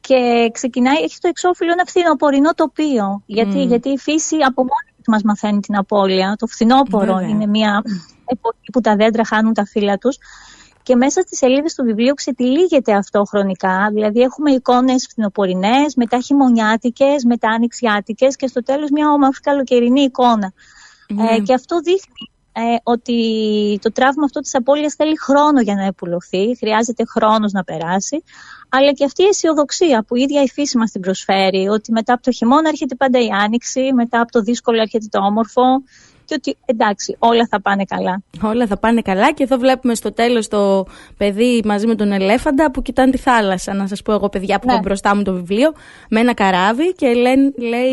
και ξεκινάει, έχει το εξώφυλλο ένα φθινοπορεινό τοπίο. Γιατί, γιατί η φύση από μόνη της μας μαθαίνει την απώλεια. Το φθινόπωρο είναι μια εποχή που τα δέντρα χάνουν τα φύλλα τους. Και μέσα στις σελίδες του βιβλίου ξετυλίγεται αυτό χρονικά. Δηλαδή έχουμε εικόνες φθινοπορεινές, μετά χειμωνιάτικες, μετά ανοιξιάτικες και στο τέλος μια όμορφη καλοκαιρινή εικόνα. Ε, και αυτό δείχνει ε, ότι το τραύμα αυτό της απώλειας θέλει χρόνο για να επουλωθεί, χρειάζεται χρόνος να περάσει, αλλά και αυτή η αισιοδοξία που η ίδια η φύση μας την προσφέρει, ότι μετά από το χειμώνα έρχεται πάντα η άνοιξη, μετά από το δύσκολο έρχεται το όμορφο και ότι εντάξει όλα θα πάνε καλά. Όλα θα πάνε καλά και εδώ βλέπουμε στο τέλος το παιδί μαζί με τον ελέφαντα που κοιτάνε τη θάλασσα. Να σας πω εγώ παιδιά που ναι. έχω μπροστά μου το βιβλίο με ένα καράβι και λέει, λέει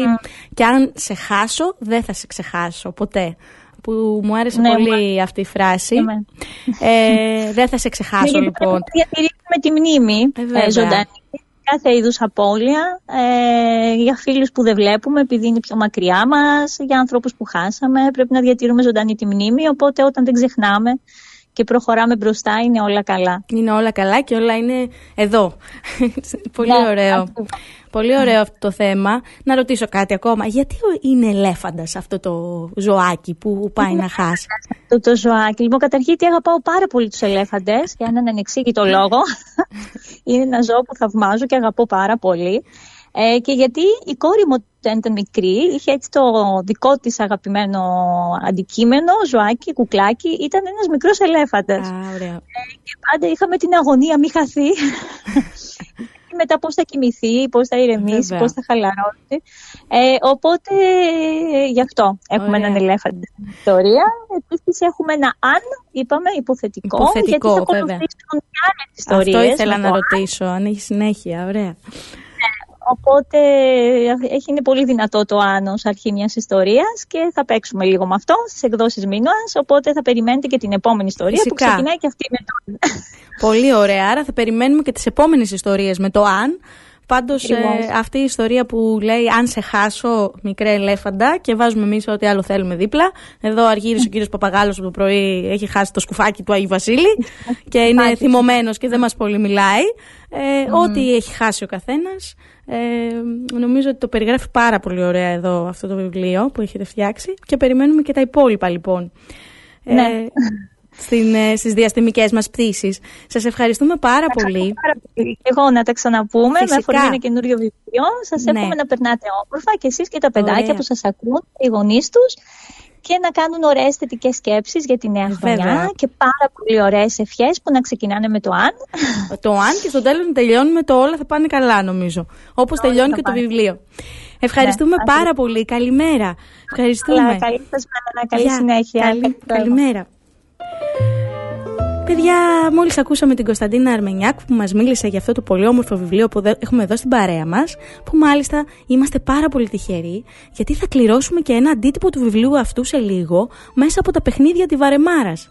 και αν σε χάσω δεν θα σε ξεχάσω ποτέ που μου άρεσε ναι, πολύ αυτή η φράση. Ναι, ε, δεν θα σε ξεχάσω ναι, λοιπόν. Διατηρήσουμε τη μνήμη ε, ε ζωντανή. Κάθε είδους απώλεια ε, για φίλους που δεν βλέπουμε επειδή είναι πιο μακριά μας, για ανθρώπους που χάσαμε. Πρέπει να διατηρούμε ζωντανή τη μνήμη, οπότε όταν δεν ξεχνάμε και προχωράμε μπροστά είναι όλα καλά. Είναι όλα καλά και όλα είναι εδώ. Πολύ ναι, ωραίο. Πολύ ωραίο αυτό το θέμα. Να ρωτήσω κάτι ακόμα. Γιατί είναι ελέφαντας αυτό το ζωάκι που πάει να χάσει; Αυτό το ζωάκι. Λοιπόν, καταρχήν τι αγαπάω πάρα πολύ τους ελέφαντες για έναν ανεξήγητο λόγο. είναι ένα ζώο που θαυμάζω και αγαπώ πάρα πολύ. Ε, και γιατί η κόρη μου όταν ήταν μικρή είχε έτσι το δικό της αγαπημένο αντικείμενο, ζωάκι, κουκλάκι, ήταν ένας μικρός ελέφαντας. Ε, και πάντα είχαμε την αγωνία μη χαθεί. μετά πώς θα κοιμηθεί, πώς θα ηρεμήσει, Βέβαια. πώς θα χαλαρώσει. Ε, οπότε γι' αυτό έχουμε Ωραία. έναν ελέφαντα στην ιστορία. Επίσης έχουμε ένα αν, είπαμε, υποθετικό, υποθετικό γιατί θα ακολουθήσουν και άλλες ιστορίες. Αυτό ήθελα να ρωτήσω, αν έχει συνέχεια. Ωραία. Οπότε έχει, είναι πολύ δυνατό το άνω αρχή μιας ιστορίας και θα παίξουμε λίγο με αυτό στις εκδόσεις μήνα. Οπότε θα περιμένετε και την επόμενη ιστορία που ξεκινάει και αυτή με το. Πολύ ωραία. Άρα θα περιμένουμε και τις επόμενες ιστορίες με το αν. Πάντως ε, αυτή η ιστορία που λέει Αν σε χάσω, μικρέ ελέφαντα, και βάζουμε εμείς ό,τι άλλο θέλουμε δίπλα. Εδώ αργύρισε ο κύριος Παπαγάλος από το πρωί, έχει χάσει το σκουφάκι του Αγίου Βασίλη και είναι θυμωμένος και δεν μας πολύ μιλάει. Ε, Ό,τι έχει χάσει ο καθένας. Ε, νομίζω ότι το περιγράφει πάρα πολύ ωραία εδώ αυτό το βιβλίο που έχετε φτιάξει και περιμένουμε και τα υπόλοιπα λοιπόν. Ε, ναι. Ε, στην, στις διαστημικές μας πτήσεις. Σας ευχαριστούμε πάρα πολύ. Πάρα πολύ. Εγώ να τα ξαναπούμε Φυσικά. με αφορμή ένα καινούριο βιβλίο. Σας ναι. εύχομαι να περνάτε όμορφα και εσείς και τα παιδάκια Ωραία. που σας ακούν, οι γονείς τους και να κάνουν ωραίες θετικές σκέψεις για τη νέα χρονιά και πάρα πολύ ωραίες ευχές που να ξεκινάνε με το αν. Το αν και στο τέλος να τελειώνουμε το όλα θα πάνε καλά, νομίζω. Όπως τελειώνει και το βιβλίο. Ευχαριστούμε ναι, πάρα πολύ. Καλημέρα. Ευχαριστούμε. καλή σας μέρα. Καλή συνέχεια. καλημέρα. Παιδιά, μόλις ακούσαμε την Κωνσταντίνα Αρμενιάκ που μας μίλησε για αυτό το πολύ όμορφο βιβλίο που έχουμε εδώ στην παρέα μας. Που μάλιστα είμαστε πάρα πολύ τυχεροί, γιατί θα κληρώσουμε και ένα αντίτυπο του βιβλίου αυτού σε λίγο μέσα από τα παιχνίδια τη Βαρεμάρας.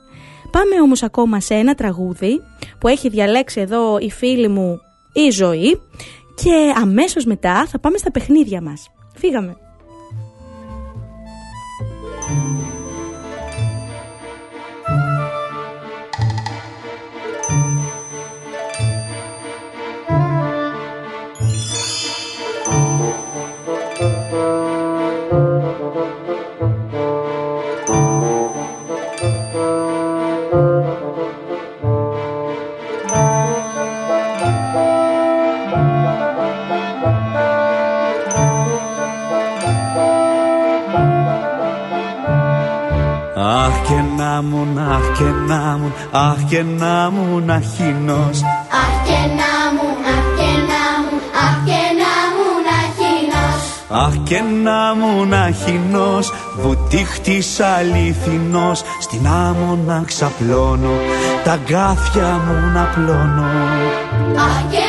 Πάμε όμως ακόμα σε ένα τραγούδι που έχει διαλέξει εδώ η φίλη μου η ζωή και αμέσως μετά θα πάμε στα παιχνίδια μας. Φύγαμε. Και να μου, αχ και να μου να χεινός Αχ και να μου, αχ και να μου, αχ και να μου να χεινός Αχ και να μου να χεινός, βουτύχτης αληθινός. Στην άμμο να ξαπλώνω, τα γκάθια μου να πλώνω. Αχ και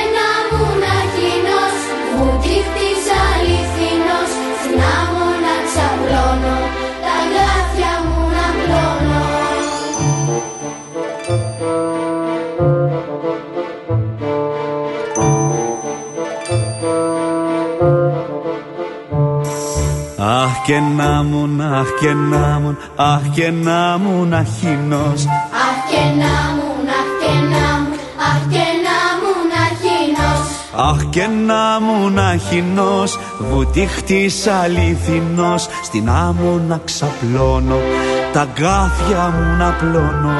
αχ και να μου, αχ και να μου να χεινός Αχ και να μου, αχ και να μου, αχ και να μου να χεινός Αχ και να μου να χεινός, βουτύχτης αληθινός. Στην άμμο να ξαπλώνω, τα γκάθια μου να πλώνω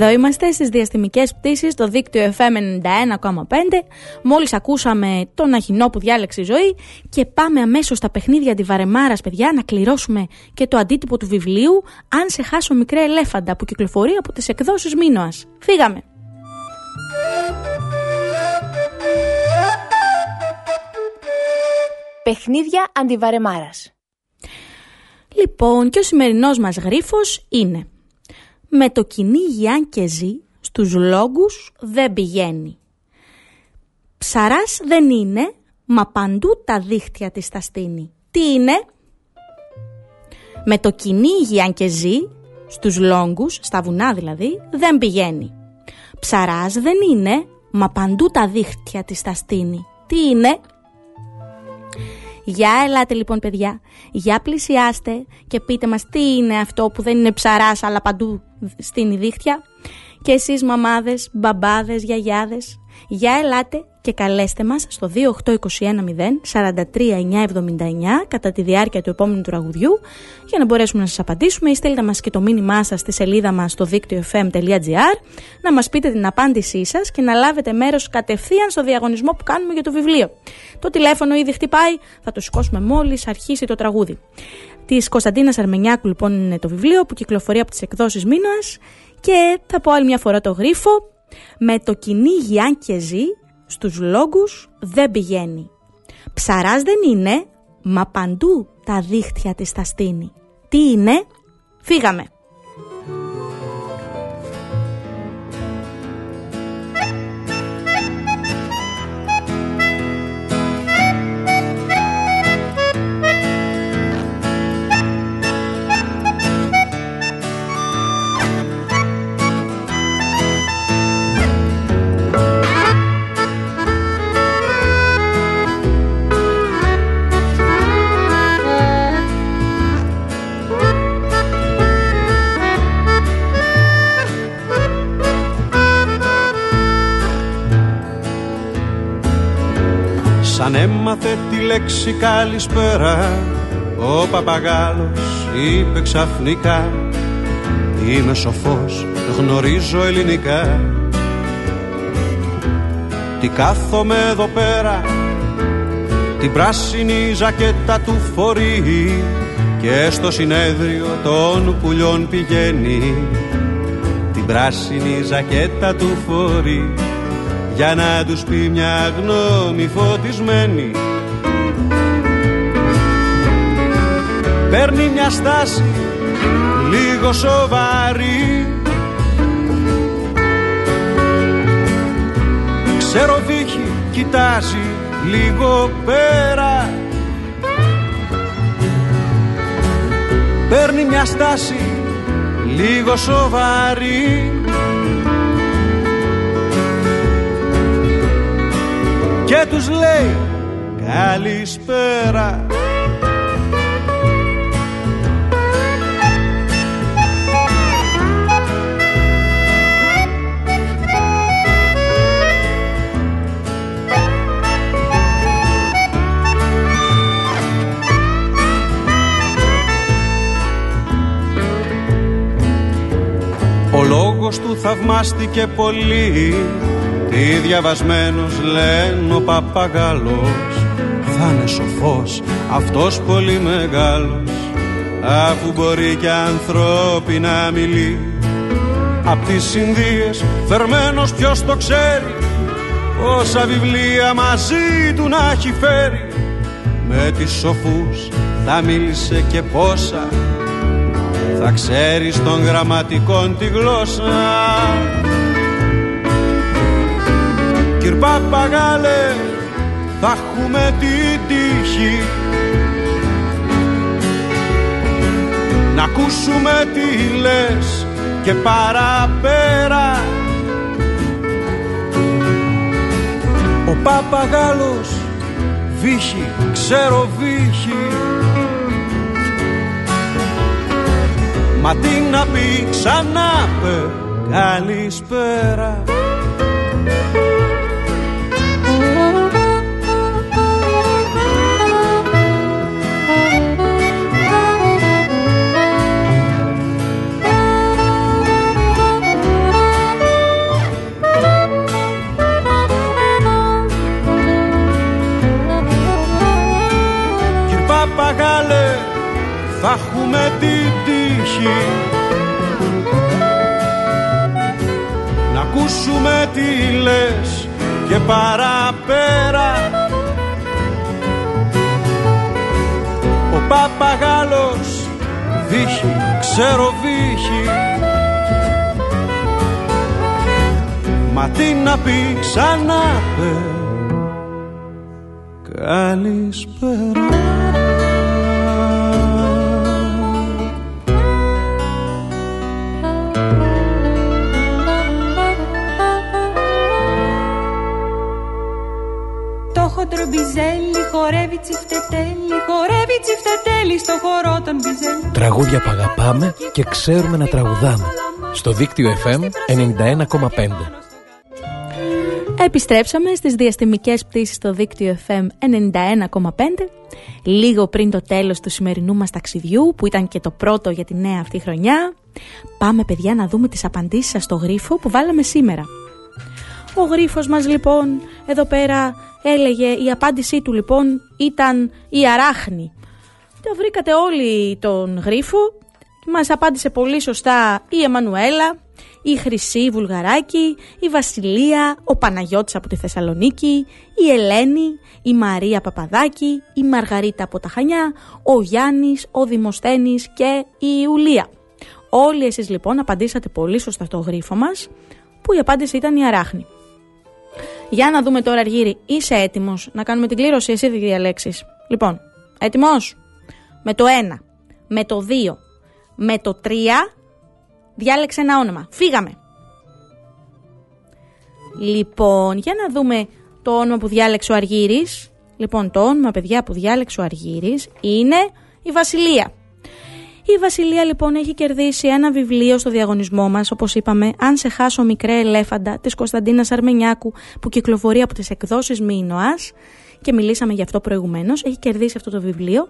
Εδώ είμαστε στις διαστημικές πτήσεις στο δίκτυο FM 91,5 Μόλις ακούσαμε τον αχινό που διάλεξε η ζωή Και πάμε αμέσως στα παιχνίδια τη Βαρεμάρας παιδιά Να κληρώσουμε και το αντίτυπο του βιβλίου Αν σε χάσω μικρέ ελέφαντα που κυκλοφορεί από τις εκδόσεις Μίνωας Φύγαμε! Παιχνίδια αντιβαρεμάρας. Λοιπόν και ο σημερινός μας γρίφος είναι Με το κυνήγι αν και ζει στους λόγους δεν πηγαίνει. Ψαράς δεν είναι, μα παντού τα δίχτυα της τα στείνει. Τι είναι; Με το κυνήγι αν και ζει στους λόγους, στα βουνά δηλαδή, δεν πηγαίνει. Ψαράς δεν είναι, μα παντού τα δίχτυα της τα στείνει. Τι είναι; Για ελάτε λοιπόν παιδιά, για πλησιάστε και πείτε μας τι είναι αυτό που δεν είναι ψαράς αλλά παντού στην δίχτυα. Και εσείς μαμάδες, μπαμπάδες, γιαγιάδες, για ελάτε και καλέστε μας στο 28210 κατά τη διάρκεια του επόμενου τραγουδιού για να μπορέσουμε να σας απαντήσουμε ή στείλτε μας και το μήνυμά σας στη σελίδα μας στο δίκτυο fm.gr να μας πείτε την απάντησή σας και να λάβετε μέρος κατευθείαν στο διαγωνισμό που κάνουμε για το βιβλίο. Το τηλέφωνο ήδη χτυπάει, θα το σηκώσουμε μόλις αρχίσει το τραγούδι. Της Κωνσταντίνας Αρμενιάκου λοιπόν είναι το βιβλίο που κυκλοφορεί από τις εκδόσεις Μίνωας και θα πω άλλη μια φορά το γρίφο με το κυνήγι αν και ζει στους λόγους δεν πηγαίνει. Ψαράς δεν είναι, μα παντού τα δίχτυα της τα στείνει. Τι είναι; Φύγαμε. Σαν έμαθε τη λέξη καλησπέρα Ο παπαγάλος είπε ξαφνικά Είμαι σοφός, γνωρίζω ελληνικά Τι κάθομαι εδώ πέρα Την πράσινη ζακέτα του φορεί και στο συνέδριο των πουλιών πηγαίνει. Την πράσινη ζακέτα του φορεί για να τους πει μια γνώμη φωτισμένη. Παίρνει μια στάση λίγο σοβαρή. Ξέρω βύχη κοιτάζει λίγο πέρα. Παίρνει μια στάση λίγο σοβαρή Και τους λέει καλησπέρα Ο λόγος του θαυμάστηκε πολύ Τι διαβασμένος λένε ο παπαγάλος Θα είναι σοφός αυτός πολύ μεγάλος Αφού μπορεί και ανθρώπινα μιλεί Απ' τις Ινδίες φερμένος ποιος το ξέρει Πόσα βιβλία μαζί του να έχει φέρει. Με τις σοφούς θα μίλησε και πόσα θα ξέρεις των γραμματικών τη γλώσσα Κυρ Παπαγάλε θα έχουμε την τύχη. Να ακούσουμε τι λες και παραπέρα. Ο Παπαγάλος βύχει, ξέρω βύχει Μα τι να πει ξανά πε καλησπέρα την τύχη. Να ακούσουμε τι λες και παραπέρα. Ο Παπαγάλος βύχει, ξέρω βύχει Μα τι να πει ξανά πε Καλησπέρα χορεύει τσιφτετέλι, χορεύει τσιφτετέλι στο χορό των μπιζέλι. Τραγούδια που αγαπάμε και ξέρουμε να τραγουδάμε. Στο δίκτυο FM 91,5. Επιστρέψαμε στις διαστημικές πτήσεις στο δίκτυο FM 91,5 λίγο πριν το τέλος του σημερινού μας ταξιδιού που ήταν και το πρώτο για τη νέα αυτή χρονιά. Πάμε παιδιά να δούμε τις απαντήσεις σας στο γρίφο που βάλαμε σήμερα. Ο γρίφος μας λοιπόν εδώ πέρα έλεγε η απάντησή του λοιπόν ήταν η αράχνη. Το βρήκατε όλοι τον γρίφο. Μας απάντησε πολύ σωστά η Εμμανουέλα, η Χρυσή Βουλγαράκη, η Βασιλεία, ο Παναγιώτης από τη Θεσσαλονίκη, η Ελένη, η Μαρία Παπαδάκη, η Μαργαρίτα από τα Χανιά, ο Γιάννης, ο Δημοσθένης και η Ιουλία. Όλοι εσείς λοιπόν απαντήσατε πολύ σωστά στο γρίφο μας, που η απάντηση ήταν η αράχνη. Για να δούμε τώρα, Αργύρι, είσαι έτοιμος να κάνουμε την κλήρωση, εσύ δεν διαλέξεις. Λοιπόν, έτοιμος; Με το 1, με το 2, με το 3, διάλεξε ένα όνομα. Φύγαμε. Λοιπόν, για να δούμε το όνομα που διάλεξε ο Αργύρης. Λοιπόν, το όνομα, παιδιά, που διάλεξε ο Αργύρης είναι η Βασιλεία. Η Βασιλεία λοιπόν έχει κερδίσει ένα βιβλίο στο διαγωνισμό μας, όπως είπαμε, Αν σε χάσω μικρέ ελέφαντα της Κωνσταντίνας Αρμενιάκου, που κυκλοφορεί από τις εκδόσεις Μίνοα και μιλήσαμε γι' αυτό προηγουμένως. Έχει κερδίσει αυτό το βιβλίο.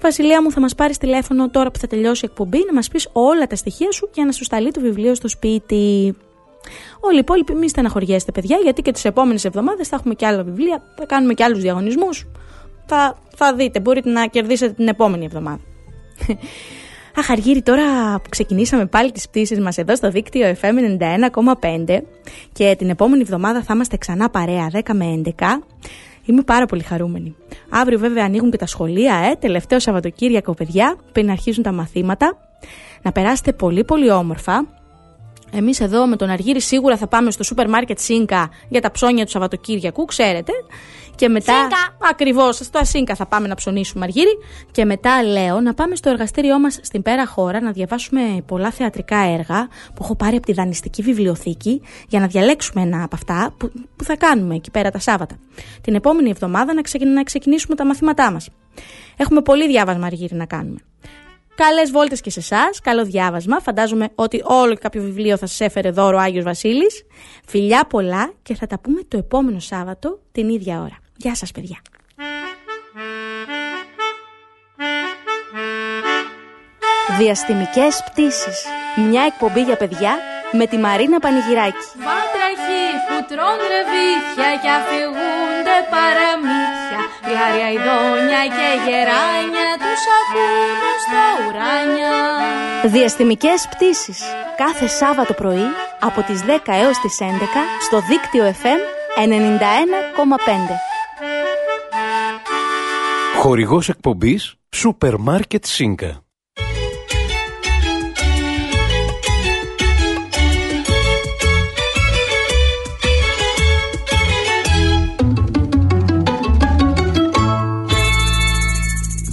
Βασιλεία μου, θα μας πάρεις τηλέφωνο τώρα που θα τελειώσει η εκπομπή να μας πεις όλα τα στοιχεία σου για να σου σταλεί το βιβλίο στο σπίτι. Όλοι οι υπόλοιποι μη στεναχωριέστε, παιδιά, γιατί και τις επόμενες εβδομάδες θα έχουμε και άλλα βιβλία, θα κάνουμε και άλλους διαγωνισμούς. Θα, θα δείτε, μπορείτε να κερδίσετε την επόμενη εβδομάδα. Αχ, Αργύρι, τώρα που ξεκινήσαμε πάλι τις πτήσεις μας εδώ στο δίκτυο FM 91,5 και την επόμενη εβδομάδα θα είμαστε ξανά παρέα 10 με 11, είμαι πάρα πολύ χαρούμενη. Αύριο βέβαια ανοίγουν και τα σχολεία, ε, τελευταίο Σαββατοκύριακο παιδιά, πριν αρχίζουν τα μαθήματα. Να περάσετε πολύ πολύ όμορφα, Εμείς εδώ με τον Αργύρι σίγουρα θα πάμε στο σούπερ μάρκετ Σίνκα για τα ψώνια του Σαββατοκύριακου, ξέρετε. Και μετά. Ακριβώς, στο Ασίνκα θα πάμε να ψωνίσουμε Αργύρι. Και μετά λέω να πάμε στο εργαστήριό μας στην πέρα χώρα να διαβάσουμε πολλά θεατρικά έργα που έχω πάρει από τη δανειστική βιβλιοθήκη για να διαλέξουμε ένα από αυτά που, που θα κάνουμε εκεί πέρα τα Σάββατα. Την επόμενη εβδομάδα να, να ξεκινήσουμε τα μαθήματά μας. Έχουμε πολύ διάβασμα Αργύρι να κάνουμε. Καλές βόλτες και σε εσάς. Καλό διάβασμα. Φαντάζομαι ότι όλο και κάποιο βιβλίο θα σας έφερε δώρο ο Άγιος Βασίλης. Φιλιά πολλά και θα τα πούμε το επόμενο Σάββατο την ίδια ώρα. Γεια σας, παιδιά. Διαστημικές πτήσεις. Μια εκπομπή για παιδιά με τη Μαρίνα Πανηγυράκη. Βάτραχοι που τρώνε ρεβίθια και αφηγούνται παραμύθια Γλάρια ειδόνια και γεράνια τους ακούνε στα ουράνια Διαστημικές πτήσεις. Κάθε Σάββατο πρωί από τις 10 έως τις 11 στο δίκτυο FM 91,5. Χορηγός εκπομπής Σούπερ Μάρκετ Σίνκα.